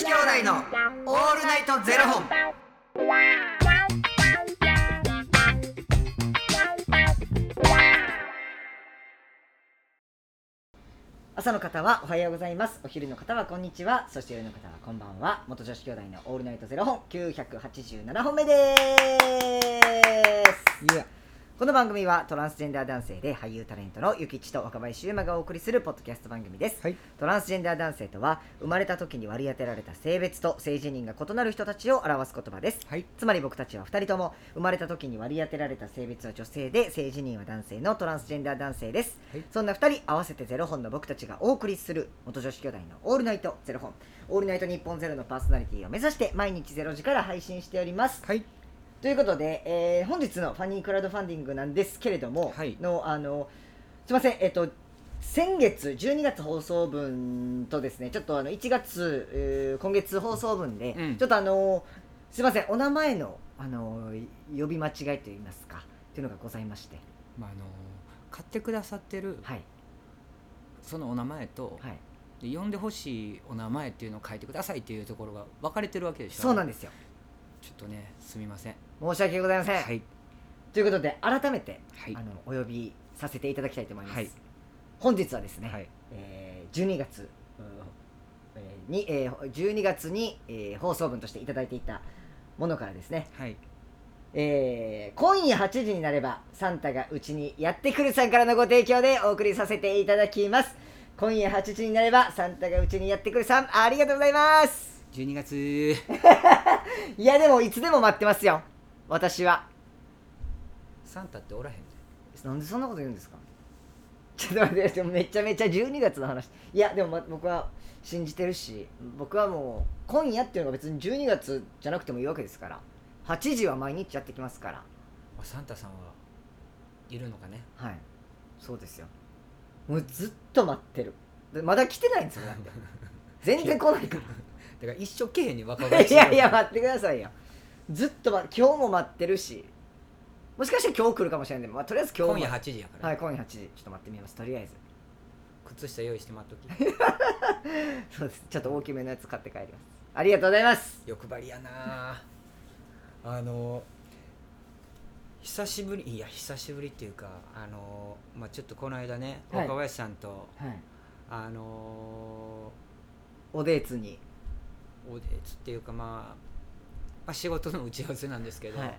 子兄弟のオールナイトゼロ本。朝の方はおはようございます。お昼の方はこんにちは。そして夜の方はこんばんは。元女子兄弟のオールナイトゼロ本987本目です。いや、この番組はトランスジェンダー男性で俳優タレントのゆきちと若林優馬がお送りするポッドキャスト番組です、はい。トランスジェンダー男性とは生まれた時に割り当てられた性別と性自認が異なる人たちを表す言葉です。はい、つまり僕たちは2人とも生まれた時に割り当てられた性別は女性で性自認は男性のトランスジェンダー男性です、はい。そんな2人合わせてゼロ本の僕たちがお送りする元女子兄弟のオールナイトゼロ本。オールナイト日本ゼロのパーソナリティを目指して毎日ゼロ時から配信しております。はい、ということで、えー本日のファニークラウドファンディングなんですけれども、はい。のあのすいませんえっ、と先月12月放送分とですねちょっとあの1月、えー今月放送分で、うん。ちょっとあのすいませんお名前のあの呼び間違いといいますかっていうのがございまして。まああの買ってくださってるはい。そのお名前と、はい。で呼んでほしいお名前っていうのを書いてくださいっていうところが分かれてるわけでしょ。そうなんですよ。ちょっとねすみません申し訳ございません、はい。ということで改めて、はい。あのお呼びさせていただきたいと思います、はい。本日はですね、はい。えー12月、にえー12月に、えー放送分としていただいていたものからですね、はい。えー今夜8時になればサンタがうちにやってくるさんからのご提供でお送りさせていただきます。今夜8時になればサンタがうちにやってくるさんありがとうございます。12月。いやでもいつでも待ってますよ私は。サンタっておらへんでなんでそんなこと言うんですか？ちょっと待ってめちゃめちゃ12月の話。いやでも、ま、僕は信じてるし僕はもう今夜っていうのが別に12月じゃなくてもいいわけですから。8時は毎日やってきますから。あサンタさんはいるのかね？はい。そうですよ。もうずっと待ってる。でまだ来てないんですよだって全然来ないかだから一生懸命に若いやいや待ってくださいよずっと、ま、今日も待ってるしもしかしたら今日来るかもしれないんで、まあ、とりあえず今日も今夜8時やから、はい今夜8時ちょっと待ってみます。とりあえず。靴下用意して待っとき。そうです。ちょっと大きめのやつ買って帰ります。ありがとうございます。欲張りやなあの久しぶりいや久しぶりっていうかあの、まあ、ちょっとこの間ね、はい。若林さんとはい。あのおデーツに。おデーツっていうか、まあ、まあ仕事の打ち合わせなんですけど、はい。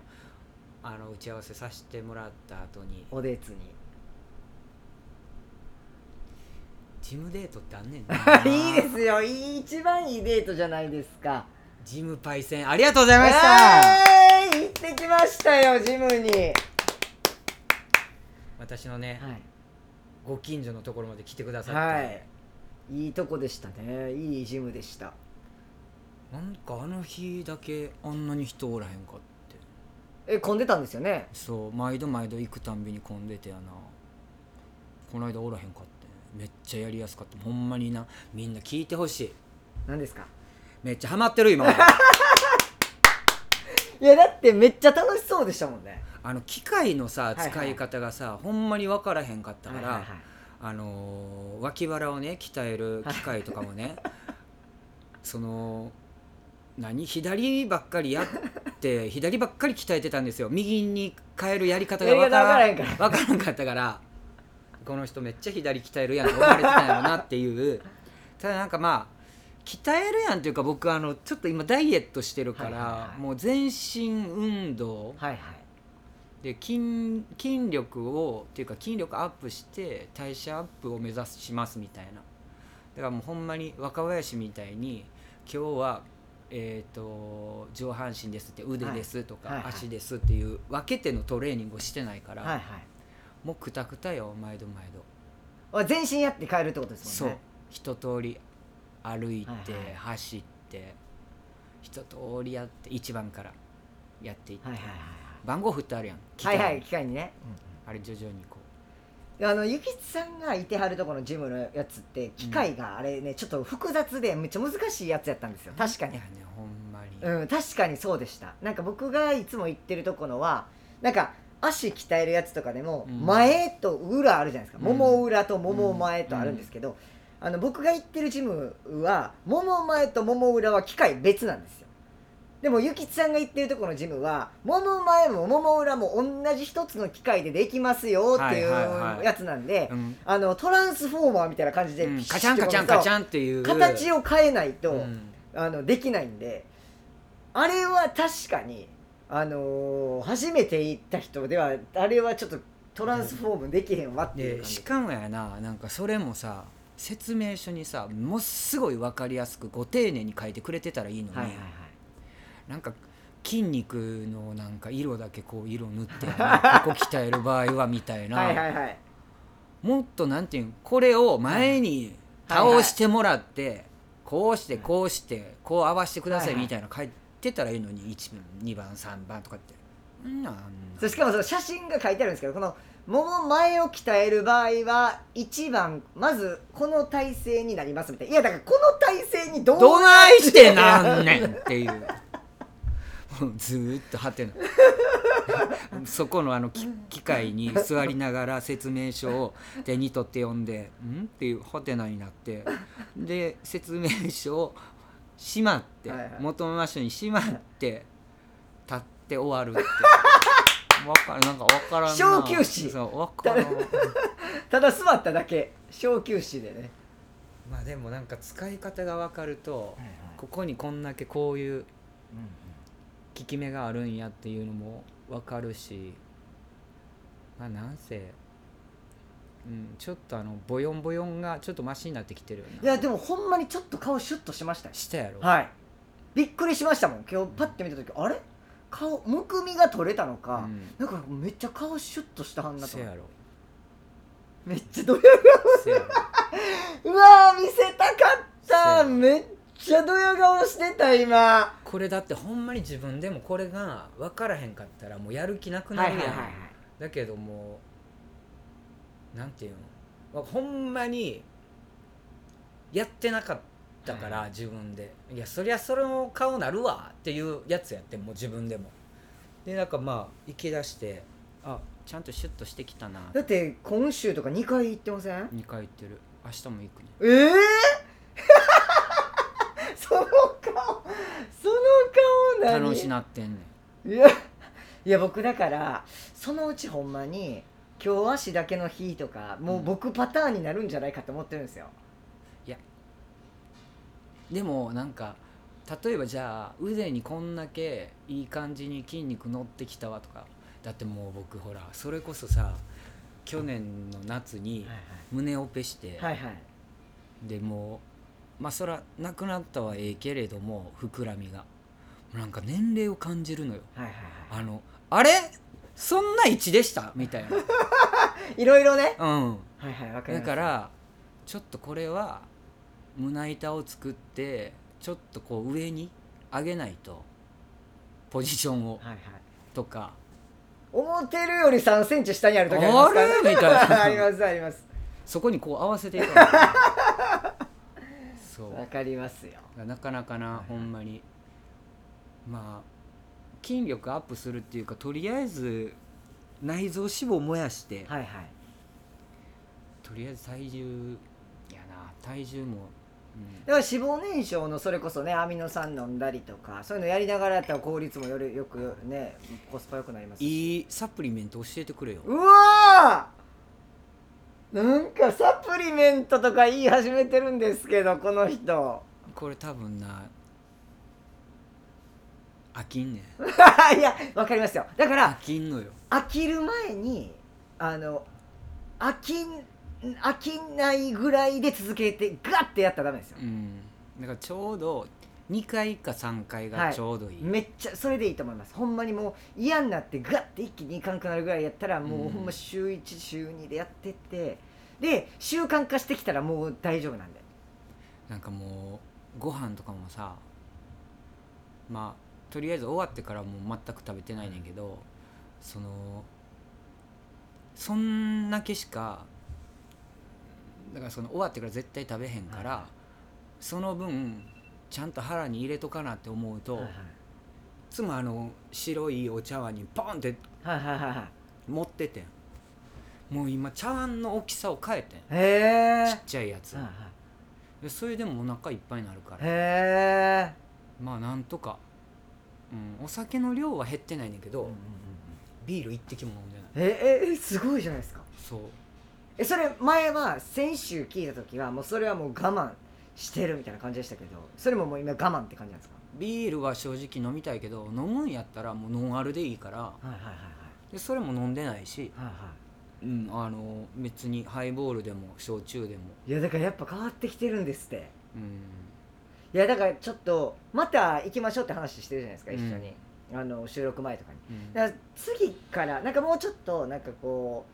あの打ち合わせさせてもらった後に。おデーツに。ジムデートってあんねんな。いいですよ。いい一番いいデートじゃないですか。ジムパイセンありがとうございました、えー行ってきましたよジムに。はい私のね、ご近所のところまで来てくださって、はい。いいとこでしたね。いいジムでしたなんかあの日だけあんなに人おらへんかって。え混んでたんですよね？そう毎度毎度行くたんびに混んでてやなこの間おらへんかって。めっちゃやりやすかった。ほんまになみんな聞いてほしい。何ですか？めっちゃハマってる今 いやだってめっちゃ楽しそうでしたもんね。あの機械のさいはい使い方がさ、ほんまに分からへんかったから、はいはいはい。あのー脇腹をね鍛える機械とかもね その何？左ばっかりやって 左ばっかり鍛えてたんですよ。右に変えるやり方が分からん分からんかったからこの人めっちゃ左鍛えるやんって思われてたんやろうなっていう。ただなんかまあ鍛えるやんっていうか僕あのちょっと今ダイエットしてるから、もう全身運動。はいはい。で筋筋力をっていうか筋力アップして代謝アップを目指しますみたいな。だからもうほんまに若林みたいに今日はえー、と上半身ですって腕ですとか、足ですっていう分けてのトレーニングをしてないから、はいはい。もうくたくたよ毎度毎度。あ全身やって帰るってことですそう。んもね一通り歩いて、はいはい。走って一通りやって一番からやっていって、はいはい番号振ってあるやん。はいはいはい機械にね、あれ徐々にこであのゆきつさんがいてはるところのジムのやつって機械があれね、ちょっと複雑でめっちゃ難しいやつやったんですよ。確かに。ねほんまに、うん確かにそうでした。なんか僕がいつも行ってるところはなんか足鍛えるやつとかでもうん。前と裏あるじゃないですか、うん。もも裏ともも前とあるんですけど、あの僕が行ってるジムはもも前ともも裏は機械別なんですよでもゆきつさんが行ってるところのジムはもも前ももも裏も同じ一つの機械でできますよっていうやつなんで、うん。あのトランスフォーマーみたいな感じで、うん。カチャンカチャンカチャンっていう。形を変えないと、うん。あのできないんであれは確かに、あのー初めて行った人ではあれはちょっとトランスフォームできへんわっていうしかもやななんかそれもさ説明書にさものすごい分かりやすくご丁寧に書いてくれてたらいいのに、はいはいはいなんか筋肉のなんか色だけこう色塗って ここ鍛える場合はみたいな、はいはいはい。もっとなんていうんこれを前に倒してもらって、こうしてこうしてこう合わせてくださいはいはい。みたいな書いてたらいいのに1番2番3番とかって。んなんしかもその写真が書いてあるんですけどこのもも前を鍛える場合は1番まずこの体勢になりますみたいな。いやだからこの体勢にどうどないしてなんねんっていうずーっとはてな そこのあのき機械に座りながら説明書を手に取って読んで「ん?」っていうはてなになって。で説明書をしまってはいはい。元の場所にしまって立って終わるって。わかる？なんかわからんな。小休止。そうわからん。ただ座っただけ。小休止でね。まあでもなんか使い方が分かるとここにこんだけこういう効き目があるんやっていうのも分かるしまあなんせ、うん、ちょっとあのボヨンボヨンがちょっとマシになってきてるよいやでもほんまにちょっと顔シュッとしましたよ。したやろ、はい。びっくりしましたもん。今日パッて見た時あれ？顔むくみが取れたのか、うん。なんかめっちゃ顔シュッとしたはんなとせやろ。めっちゃドヤせやろ。顔 うわー見せたかった。せやめっちゃドヤ顔してた今これだってほんまに自分でもこれが分からへんかったらもうやる気なくなるやん、だけどもうなんていうの？ほんまにやってなかったから、自分で。いやそりゃその顔なるわっていうやつやってもう自分でも。でなんかまあ行き出してあちゃんとシュッとしてきたな。だって今週とか2回行ってません？2回行ってる。明日も行くね。ええその顔その顔何楽しなってんねん。いや いや僕だからそのうちほんまに今日足だけの日とかもう僕パターンになるんじゃないかと思ってるんですよ、でもなんか例えばじゃあ腕にこんだけいい感じに筋肉乗ってきたわとかだってもう僕ほらそれこそさ去年の夏に胸オペして、はいはい。でもうまあそらなくなったはええけれども膨らみがなんか年齢を感じるのよ。はいはいはあのあれ？そんな位置でした？みたいい いろいろね。なうん。はいはいわかだからちょっとこれは胸板を作ってちょっとこう上に上げないとポジションを。はいはい。とか。思ってるより3センチ下にある時ありますかあれ？みたいな。ありますあります。そこにこう合わせていかないそう。わかりますよ。なかなかなほんまにまあ筋力アップするっていうかとりあえず内臓脂肪を燃やして、はいはい。とりあえず体重やな。体重も、うん。だから脂肪燃焼のそれこそねアミノ酸飲んだりとかそういうのやりながらやったら効率もよりよくねコスパ良くなりますし。いいサプリメント教えてくれよ。うわーなんかサプリメントとか言い始めてるんですけどこの人。これ多分な飽きんねん。いやわかりますよ。だから飽きんのよ。飽きる前にあの飽きん飽きないぐらいで続けてガッてやったらダメですよ。うん。だからちょうど2回か3回がちょうどいい、めっちゃそれでいいと思います。ほんまにもう嫌になってガッて一気にいかんくなるぐらいやったらもう、うん。ほんま週1週2でやってってで習慣化してきたらもう大丈夫なんで。なんかもうご飯とかもさまあとりあえず終わってからもう全く食べてないねんけどそのそんだけしかだからその終わってから絶対食べへんから、はいはいその分ちゃんと腹に入れとかなって思うと、いはい。つもあの白いお茶碗にポンってはいはいはいはい。持っててん。もう今茶碗の大きさを変えてん。ちっちゃいやつ、はいはい。でそれでもお腹いっぱいになるから。まあなんとか、うん、お酒の量は減ってないんだけど、ビール一滴も飲んでない。ええすごいじゃないですか。そう。えそれ前は先週聞いた時はもうそれはもう我慢してるみたいな感じでしたけどそれももう今我慢って感じなんですか？ビールは正直飲みたいけど飲むんやったらもうノンアルでいいからはいはいはいでそれも飲んでないし、はいはい。はうん、あの別にハイボールでも焼酎でも、いいやだからやっぱ変わってきてるんですって。うん、いやだからちょっとまた行きましょうって話してるじゃないですか一緒に、あの収録前とかに。うん。だから次からなんかもうちょっとなんかこ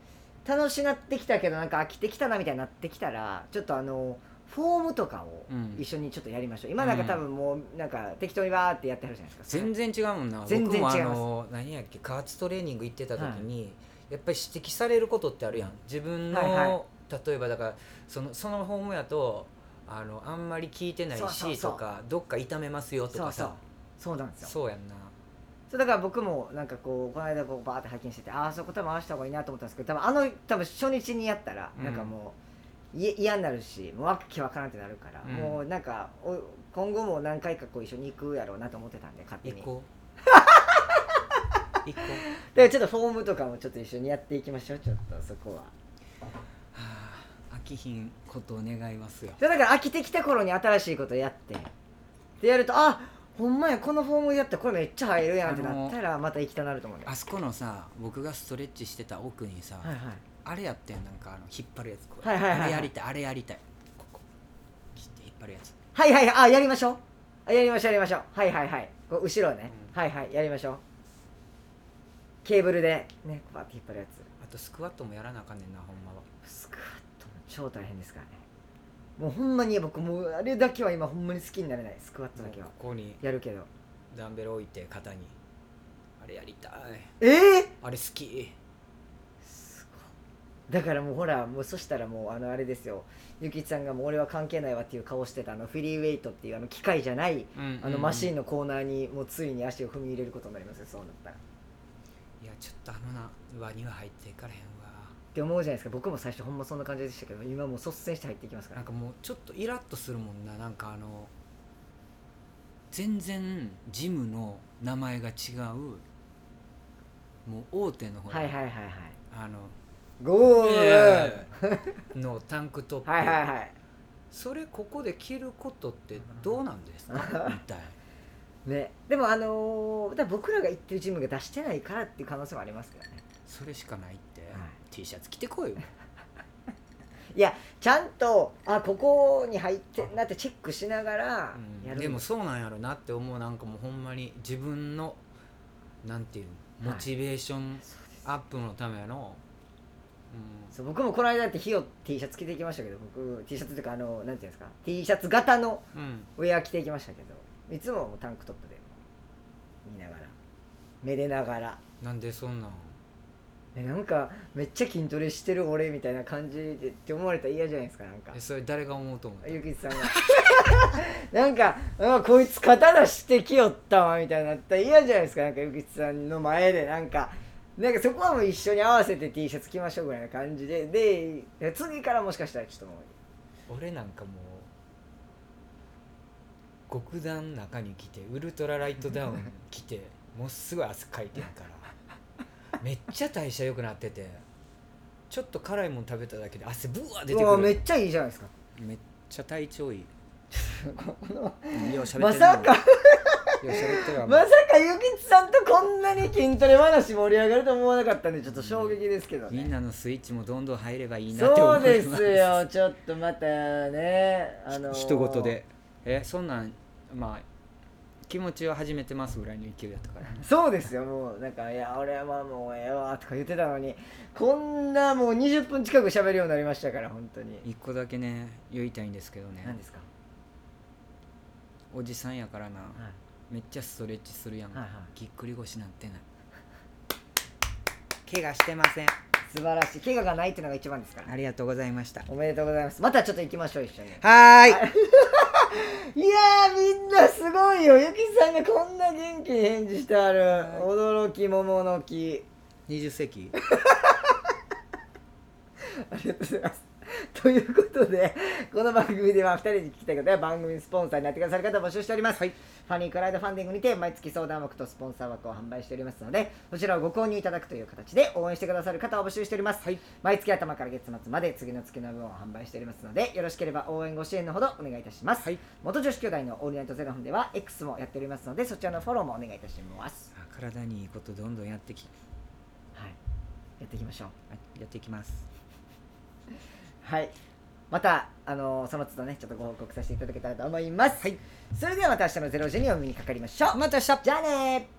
う楽しなってきたけどなんか飽きてきたなみたいになってきたらちょっとあのフォームとかをうん。一緒にちょっとやりましょう、今なんか多分もうなんか適当にわーってやってはるじゃないですか全然違うもんな。全然違います。僕もあの何やっけ加圧トレーニング行ってた時に、やっぱり指摘されることってあるやん。自分の、はいは例えばだからそのそのフォームやとあのあんまり聞いてないしそうそうそう。とかどっか痛めますよとかさ。そうなんですよ。そうやんな。そうだから僕もなんかこうこの間こうバーって拝見しててああそこ多分回した方がいいなと思ったんですけど多分あの多分初日にやったらうん。なんかもう、い嫌になるしもうわけわからんってなるから、うん。もうなんかお今後も何回かこう一緒に行くやろうなと思ってたんで勝手に。行こう。行こう。だからちょっとフォームとかもちょっと一緒にやっていきましょうちょっとそこはきひんことを願いますよでだから飽きてきた頃に新しいことやって。でやるとあほんまやこのフォームやったらこれめっちゃ入るやんってなったらまた行きたなると思うあそこのさ僕がストレッチしてた奥にさ、はいはい。あれやってんなんかあの引っ張るやつこうはいはいはいはい。あれやりたいあれやりたい。ここ。切って引っ張るやつ。はいはいはい。あやりましょう。あやりましょうやりましょう。はいはいはい。後ろね、うん。はいはいやりましょう。ケーブルでねこうやって引っ張るやつ。あとスクワットもやらなあかんねんなほんまは。スクワット。も超大変ですからね。もうほんまに僕もうあれだけは今ほんまに好きになれない。スクワットだけは。ここにやるけど。ダンベル置いて肩に。あれやりたい。ええあれ好き。すごいだからもうほらもうそしたらもうあのあれですよ。ゆきちさんがもう俺は関係ないわっていう顔してたあのフリーウェイトっていうあの機械じゃないあのマシンンのコーナーにもうついに足を踏み入れることになりますよ。そうなったら。っいやちょっとあのな輪には入っていかれへんわて思うじゃないですか。僕も最初ほんまそんな感じでしたけど今もう率先して入っていきますから。なんかもうちょっとイラッとするもんな。なんかあの全然ジムの名前が違うもう大手のほら、はいはいはいはい。あのゴーのタンクトップ、はいはいはい。それここで着ることってどうなんですか？みたいね。でもあのー、だから僕らが行ってるジムが出してないからっていう可能性もありますけどね。それしかないって、はい T シャツ着てこいよ。いやちゃんとあここに入ってんなってチェックしながらやる、でもそうなんやろなって思う。なんかもうほんまに自分のなんていうのモチベーションアップのための、そう僕もこの間ってヒヨ T シャツ着ていきましたけど僕 T シャツっていうかあのなんていうんですか T シャツ型のうん。うん、ウェア着ていきましたけどいつもタンクトップで見ながらめでながら。なんでそんなん？えなんかめっちゃ筋トレしてる俺みたいな感じでって思われたら嫌じゃないですかなんか。えそれ誰が思うと思う？ゆきちさんが。なんかあこいつ刀してきよったわみたいになったら嫌じゃないですかなんかゆきちさんの前で。なんかなんかそこはもう一緒に合わせて T シャツ着ましょうぐらいな感じで。で次からもしかしたらちょっともう。俺なんかもう極暖の中に来てウルトラライトダウン着てもうすごい汗かいてんからめっちゃ代謝良くなっててちょっと辛いもん食べただけで汗ブワー出てくる。めっちゃいいじゃないですか。めっちゃ体調いい。このよう喋まってるな。さか。よう喋ってるわまさかゆきちさんとこんなに筋トレ話盛り上がると思わなかったんでちょっと衝撃ですけどね。みんなのスイッチもどんどん入ればいいなって思そういます。ですよ。ちょっとまたねあのー。一言で。えそんなんまあ気持ちは始めてますぐらいの勢いだったからそうですよもうなんか「いや俺はまあもうええわ」とか言ってたのにこんなもう20分近く喋るようになりましたから本当に。一個だけね言いたいんですけどね。何ですか？おじさんやからな、はい。めっちゃストレッチするやん、はいはい。ぎっくり腰なんてない。怪我してません。素晴らしい。怪我がないっていうのが一番ですから。ありがとうございました。おめでとうございます。またちょっと行きましょう一緒に。はーいいやーみんなすごいよ。ゆきさんがこんな元気に返事してある。驚き桃の木20世紀。ありがとうございます ということでこの番組では2人に聞きたいことや番組スポンサーになってくださる方を募集しております、ファニークラウドファンディングにて毎月相談枠とスポンサー枠を販売しておりますのでそちらをご購入いただくという形で応援してくださる方を募集しております、毎月頭から月末まで次の月の分を販売しておりますのでよろしければ応援ご支援のほどお願いいたします、はい。元女子兄弟のオールナイトゼロ本では X もやっておりますのでそちらのフォローもお願いいたします。あ体にいいことどんどんやってきはい。やっていきましょう。あやっていきますはい。またあのその都度ねちょっとご報告させていただけたらと思います、それではまた明日のゼロ時にお目にかかりましょう。また明日。じゃあねー